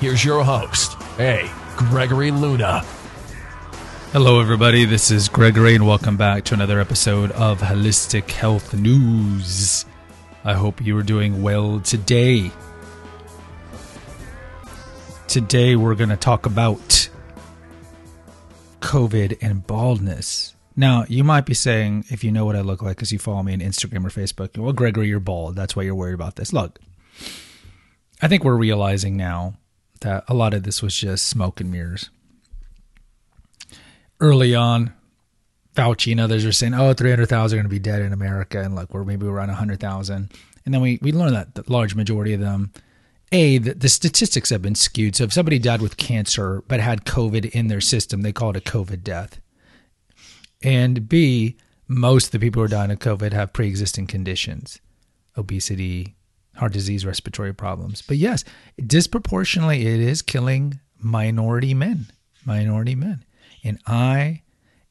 Here's your host, hey, Gregory Luna. Hello, everybody. This is Gregory, and welcome back to another episode of Holistic Health News. I hope you are doing well today. Today, we're going to talk about COVID and baldness. Now, you might be saying, if you know what I look like because you follow me on Instagram or Facebook, well, Gregory, you're bald. That's why you're worried about this. Look, I think we're realizing now that a lot of this was just smoke and mirrors. Early on, Fauci and others are saying, oh, 300,000 are going to be dead in America, and like we're maybe around 100,000. And then we, we learned that the large majority of them, A, the, the statistics have been skewed. So if somebody died with cancer but had COVID in their system, they call it a COVID death. And B, most of the people who are dying of COVID have pre existing conditions obesity, heart disease, respiratory problems. But yes, disproportionately, it is killing minority men. Minority men. And I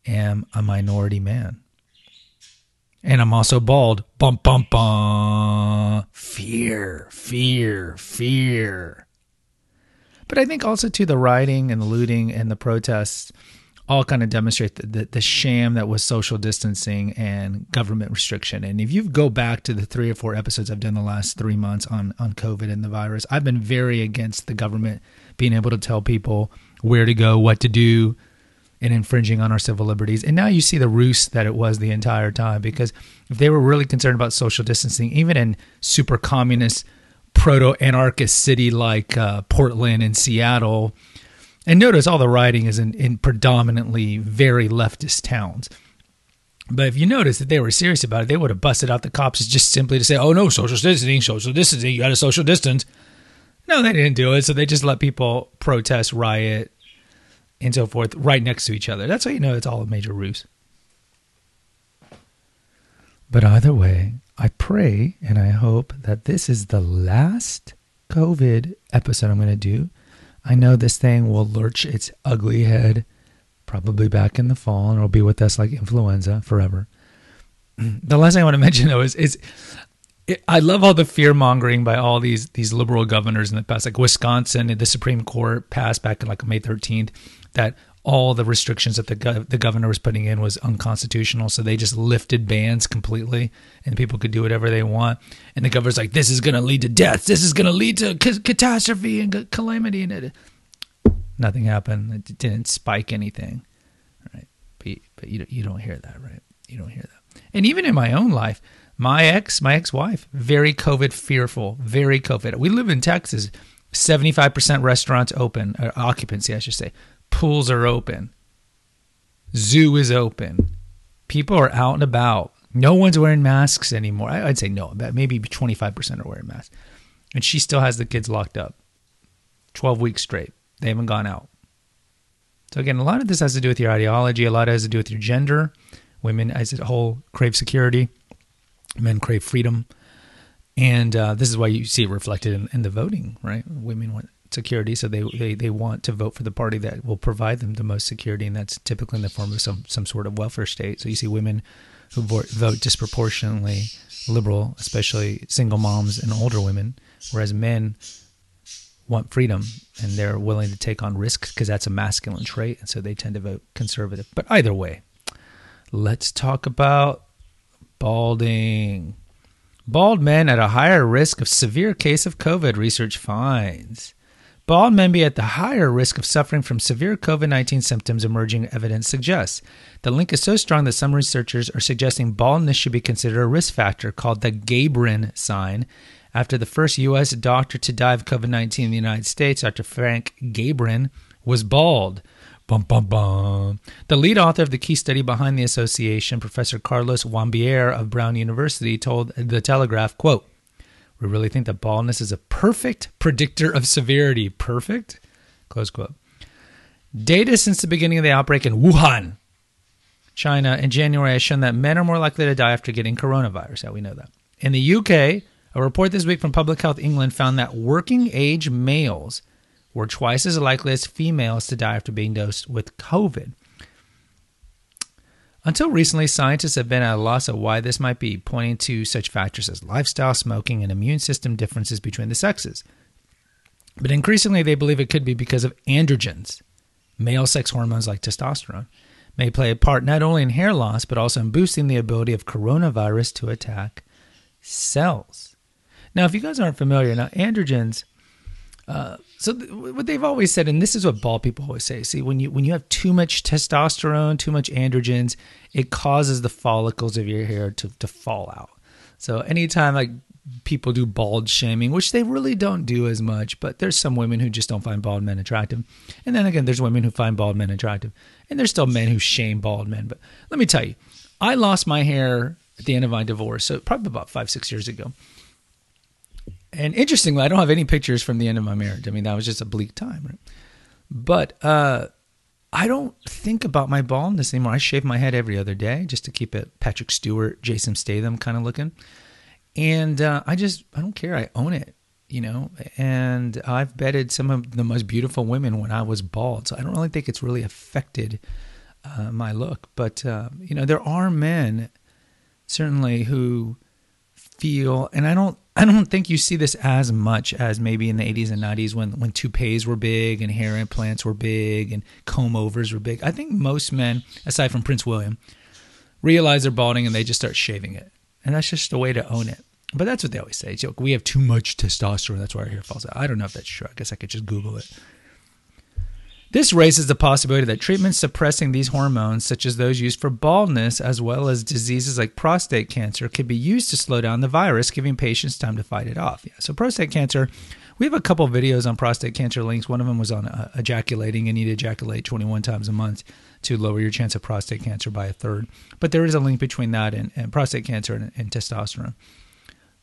am a minority man. And I'm also bald. Bum, bum, bum. Fear, fear, fear. But I think also, to the rioting and the looting and the protests all kind of demonstrate the, the, the, sham that was social distancing and government restriction. And if you go back to the three or four episodes I've done the last three months on, on COVID and the virus, I've been very against the government being able to tell people where to go, what to do, and infringing on our civil liberties. And now you see the ruse that it was the entire time because if they were really concerned about social distancing, even in super communist, proto anarchist city like uh, Portland and Seattle, and notice all the writing is in, in predominantly very leftist towns. But if you notice that they were serious about it, they would have busted out the cops just simply to say, oh, no, social distancing, social distancing, you got to social distance. No, they didn't do it. So they just let people protest, riot, and so forth right next to each other. That's how you know it's all a major ruse. But either way, I pray and I hope that this is the last COVID episode I'm going to do I know this thing will lurch its ugly head probably back in the fall and it'll be with us like influenza forever. The last thing I want to mention though is, is it, I love all the fear mongering by all these these liberal governors in the past, like Wisconsin. The Supreme Court passed back in like May 13th that all the restrictions that the the governor was putting in was unconstitutional. So they just lifted bans completely, and people could do whatever they want. And the governor's like, "This is going to lead to death. This is going to lead to c- catastrophe and calamity." And it, nothing happened. It didn't spike anything, right? But, but you you don't hear that, right? You don't hear that. And even in my own life, my ex, my ex-wife, very COVID fearful, very COVID. We live in Texas. 75% restaurants open, occupancy, I should say pools are open, zoo is open, people are out and about. No one's wearing masks anymore. I'd say no, maybe 25% are wearing masks. And she still has the kids locked up 12 weeks straight. They haven't gone out. So, again, a lot of this has to do with your ideology, a lot has to do with your gender. Women, as a whole, crave security, men crave freedom. And uh, this is why you see it reflected in, in the voting, right? Women want security, so they, they they want to vote for the party that will provide them the most security, and that's typically in the form of some some sort of welfare state. So you see women who vote, vote disproportionately liberal, especially single moms and older women, whereas men want freedom and they're willing to take on risk because that's a masculine trait, and so they tend to vote conservative. But either way, let's talk about balding. Bald men at a higher risk of severe case of COVID, research finds. Bald men be at the higher risk of suffering from severe COVID 19 symptoms, emerging evidence suggests. The link is so strong that some researchers are suggesting baldness should be considered a risk factor called the Gabrin sign. After the first U.S. doctor to die of COVID 19 in the United States, Dr. Frank Gabrin, was bald. Bum, bum, bum. The lead author of the key study behind the association, Professor Carlos Wambier of Brown University, told The Telegraph, quote, we really think that baldness is a perfect predictor of severity. Perfect? Close quote. Data since the beginning of the outbreak in Wuhan, China, in January has shown that men are more likely to die after getting coronavirus. How we know that. In the UK, a report this week from Public Health England found that working age males were twice as likely as females to die after being dosed with COVID. Until recently, scientists have been at a loss of why this might be, pointing to such factors as lifestyle, smoking, and immune system differences between the sexes. But increasingly, they believe it could be because of androgens, male sex hormones like testosterone, may play a part not only in hair loss, but also in boosting the ability of coronavirus to attack cells. Now, if you guys aren't familiar, now androgens uh, so th- what they've always said, and this is what bald people always say. See, when you when you have too much testosterone, too much androgens, it causes the follicles of your hair to to fall out. So anytime like people do bald shaming, which they really don't do as much, but there's some women who just don't find bald men attractive, and then again, there's women who find bald men attractive, and there's still men who shame bald men. But let me tell you, I lost my hair at the end of my divorce, so probably about five six years ago and interestingly, I don't have any pictures from the end of my marriage. I mean, that was just a bleak time, right? But uh, I don't think about my baldness anymore. I shave my head every other day just to keep it Patrick Stewart, Jason Statham kind of looking. And uh, I just, I don't care. I own it, you know. And I've bedded some of the most beautiful women when I was bald. So I don't really think it's really affected uh, my look. But, uh, you know, there are men certainly who feel, and I don't, I don't think you see this as much as maybe in the 80s and 90s when when toupees were big and hair implants were big and comb overs were big. I think most men, aside from Prince William, realize they're balding and they just start shaving it, and that's just a way to own it. But that's what they always say. Joke, we have too much testosterone. That's why our hair falls out. I don't know if that's true. I guess I could just Google it. This raises the possibility that treatments suppressing these hormones, such as those used for baldness as well as diseases like prostate cancer, could be used to slow down the virus, giving patients time to fight it off. Yeah, so prostate cancer, we have a couple videos on prostate cancer links. One of them was on uh, ejaculating. And you need to ejaculate 21 times a month to lower your chance of prostate cancer by a third. But there is a link between that and, and prostate cancer and, and testosterone.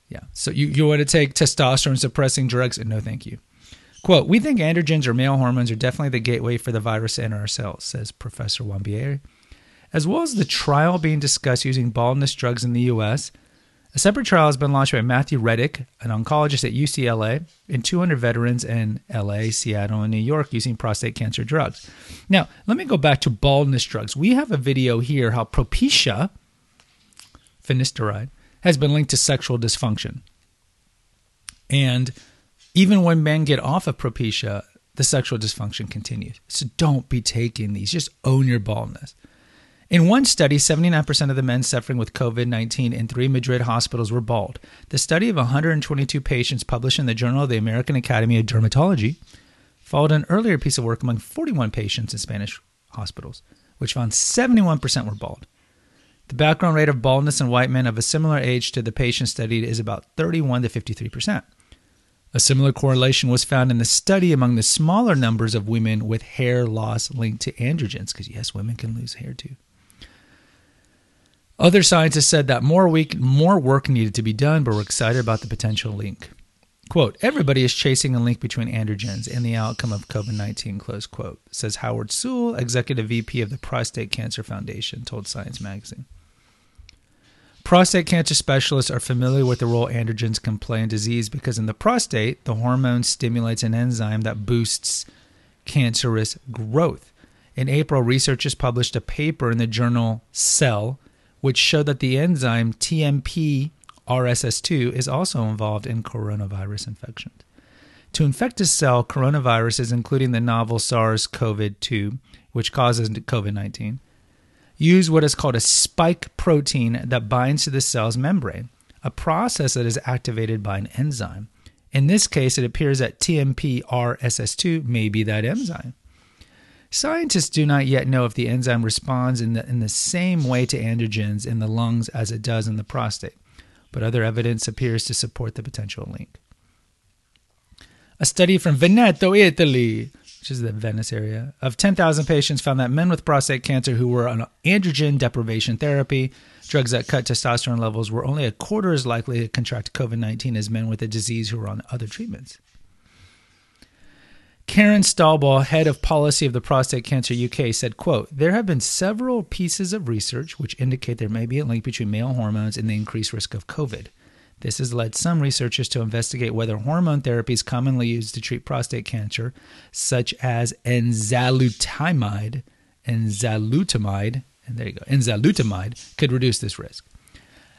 Yeah, so you, you want to take testosterone suppressing drugs? No, thank you. Quote, we think androgens or male hormones are definitely the gateway for the virus enter our cells, says Professor Wambier. As well as the trial being discussed using baldness drugs in the U.S., a separate trial has been launched by Matthew Rettig, an oncologist at UCLA, and 200 veterans in LA, Seattle, and New York using prostate cancer drugs. Now, let me go back to baldness drugs. We have a video here how Propecia, finasteride, has been linked to sexual dysfunction. And even when men get off of Propecia, the sexual dysfunction continues. So don't be taking these. Just own your baldness. In one study, 79% of the men suffering with COVID 19 in three Madrid hospitals were bald. The study of 122 patients published in the Journal of the American Academy of Dermatology followed an earlier piece of work among 41 patients in Spanish hospitals, which found 71% were bald. The background rate of baldness in white men of a similar age to the patients studied is about 31 to 53%. A similar correlation was found in the study among the smaller numbers of women with hair loss linked to androgens, because yes, women can lose hair too. Other scientists said that more, week, more work needed to be done, but were excited about the potential link. Quote, everybody is chasing a link between androgens and the outcome of COVID 19, close quote, says Howard Soule, executive VP of the Prostate Cancer Foundation, told Science Magazine. Prostate cancer specialists are familiar with the role androgens can play in disease because in the prostate, the hormone stimulates an enzyme that boosts cancerous growth. In April, researchers published a paper in the journal Cell, which showed that the enzyme TMP RSS2 is also involved in coronavirus infections. To infect a cell, coronaviruses, including the novel SARS CoV 2, which causes COVID 19, use what is called a spike protein that binds to the cell's membrane, a process that is activated by an enzyme. In this case, it appears that TMPRSS2 may be that enzyme. Scientists do not yet know if the enzyme responds in the, in the same way to androgens in the lungs as it does in the prostate, but other evidence appears to support the potential link. A study from Veneto, Italy, which is the Venice area, of 10,000 patients found that men with prostate cancer who were on androgen deprivation therapy, drugs that cut testosterone levels, were only a quarter as likely to contract COVID 19 as men with the disease who were on other treatments. Karen Stalbow, head of policy of the Prostate Cancer UK, said, quote, There have been several pieces of research which indicate there may be a link between male hormones and the increased risk of COVID. This has led some researchers to investigate whether hormone therapies commonly used to treat prostate cancer, such as enzalutamide, enzalutamide, and there you go, enzalutamide, could reduce this risk.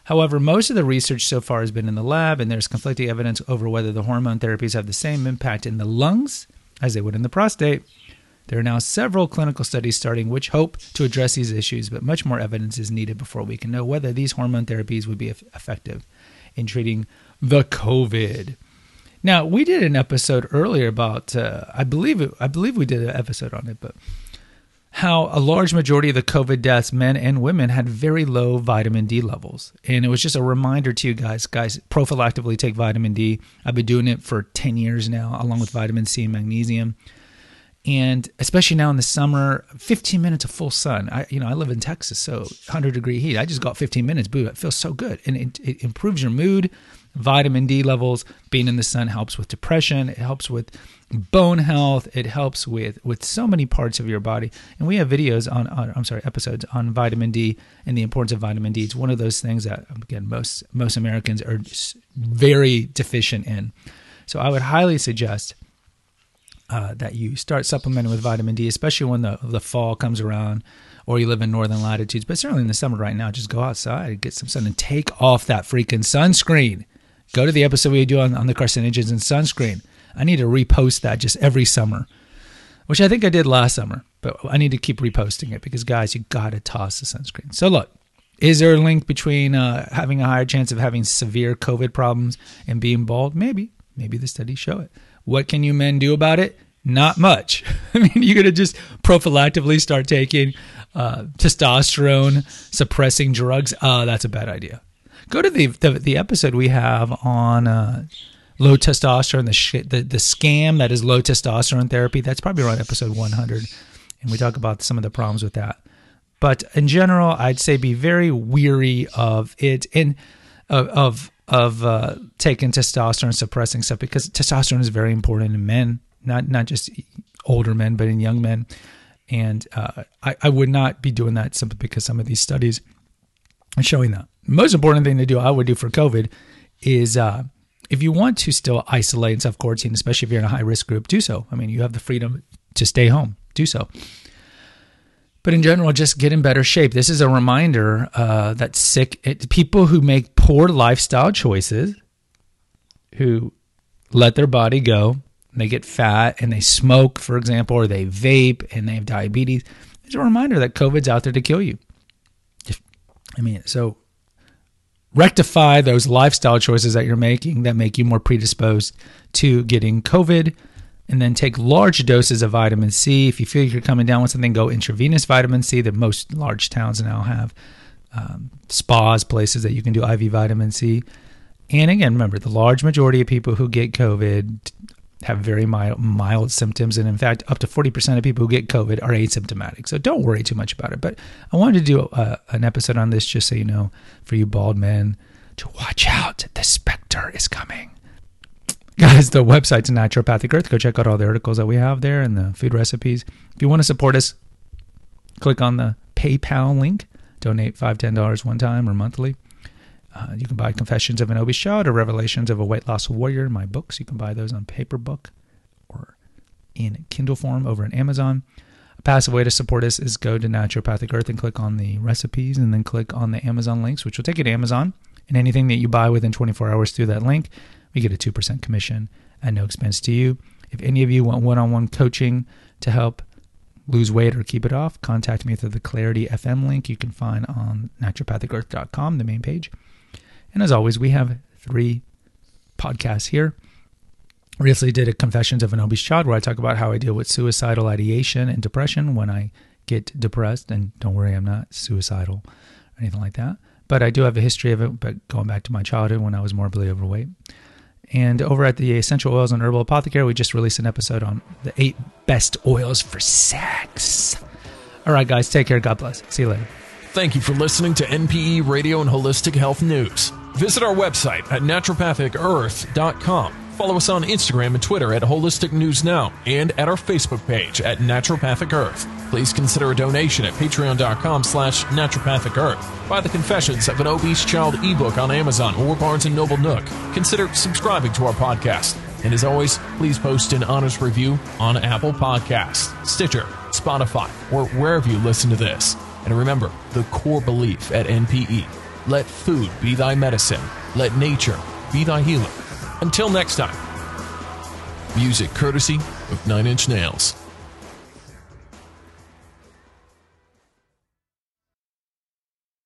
However, most of the research so far has been in the lab, and there's conflicting evidence over whether the hormone therapies have the same impact in the lungs as they would in the prostate. There are now several clinical studies starting which hope to address these issues, but much more evidence is needed before we can know whether these hormone therapies would be effective in treating the COVID. Now, we did an episode earlier about, uh, I believe, it, I believe we did an episode on it, but how a large majority of the COVID deaths, men and women, had very low vitamin D levels. And it was just a reminder to you guys, guys, prophylactically take vitamin D. I've been doing it for 10 years now, along with vitamin C and magnesium. And especially now in the summer, 15 minutes of full sun. I, you know, I live in Texas, so 100 degree heat. I just got 15 minutes. Boo, it feels so good, and it, it improves your mood vitamin D levels. Being in the sun helps with depression. It helps with bone health. It helps with with so many parts of your body. And we have videos on, on I'm sorry, episodes on vitamin D and the importance of vitamin D. It's one of those things that again most most Americans are very deficient in. So I would highly suggest. Uh, that you start supplementing with vitamin D, especially when the the fall comes around, or you live in northern latitudes. But certainly in the summer right now, just go outside, get some sun, and take off that freaking sunscreen. Go to the episode we do on, on the carcinogens and sunscreen. I need to repost that just every summer, which I think I did last summer, but I need to keep reposting it because, guys, you got to toss the sunscreen. So, look, is there a link between uh, having a higher chance of having severe COVID problems and being bald? Maybe. Maybe the studies show it. What can you men do about it? Not much. I mean, you're going to just prophylactically start taking uh, testosterone suppressing drugs. Uh, that's a bad idea go to the the, the episode we have on uh, low testosterone, the, sh- the the scam that is low testosterone therapy. That's probably around episode 100, and we talk about some of the problems with that. But in general, I'd say be very weary of it and of of, of uh, taking testosterone suppressing stuff because testosterone is very important in men, not not just older men, but in young men. And uh, I, I would not be doing that simply because some of these studies are showing that most important thing to do, I would do for COVID, is uh, if you want to still isolate and self quarantine, especially if you're in a high risk group, do so. I mean, you have the freedom to stay home, do so. But in general, just get in better shape. This is a reminder uh, that sick it, people who make poor lifestyle choices, who let their body go, they get fat and they smoke, for example, or they vape and they have diabetes. It's a reminder that COVID's out there to kill you. I mean, so rectify those lifestyle choices that you're making that make you more predisposed to getting COVID. And then take large doses of vitamin C. If you feel you're coming down with something, go intravenous vitamin C. That most large towns now have um, spas, places that you can do IV vitamin C. And again, remember the large majority of people who get COVID have very mild, mild symptoms. And in fact, up to 40% of people who get COVID are asymptomatic. So don't worry too much about it. But I wanted to do a, an episode on this just so you know, for you bald men, to watch out. The specter is coming. Guys, the website's Naturopathic Earth. Go check out all the articles that we have there and the food recipes. If you want to support us, click on the PayPal link. Donate five, ten dollars one time or monthly. Uh, you can buy Confessions of an Obese Child or Revelations of a Weight Loss Warrior, my books. You can buy those on paper book or in Kindle form over on Amazon. A passive way to support us is go to Naturopathic Earth and click on the recipes and then click on the Amazon links, which will take you to Amazon. And anything that you buy within 24 hours through that link, we get a 2% commission at no expense to you. If any of you want one on one coaching to help lose weight or keep it off, contact me through the Clarity FM link you can find on naturopathicearth.com, the main page. And as always, we have three podcasts here. Recently did a Confessions of an Obese Child where I talk about how I deal with suicidal ideation and depression when I get depressed. And don't worry, I'm not suicidal or anything like that. But I do have a history of it, but going back to my childhood when I was morbidly overweight. And over at the Essential Oils and Herbal Apothecary, we just released an episode on the eight best oils for sex. All right, guys, take care. God bless. See you later. Thank you for listening to NPE Radio and Holistic Health News. Visit our website at naturopathicearth.com Follow us on Instagram and Twitter at Holistic News Now and at our Facebook page at Naturopathic Earth. Please consider a donation at patreon.com slash naturopathic earth. Buy the Confessions of an Obese Child ebook on Amazon or Barnes & Noble Nook. Consider subscribing to our podcast. And as always, please post an honest review on Apple Podcasts, Stitcher, Spotify, or wherever you listen to this. And remember the core belief at NPE. Let food be thy medicine. Let nature be thy healer. Until next time. Music courtesy of Nine Inch Nails.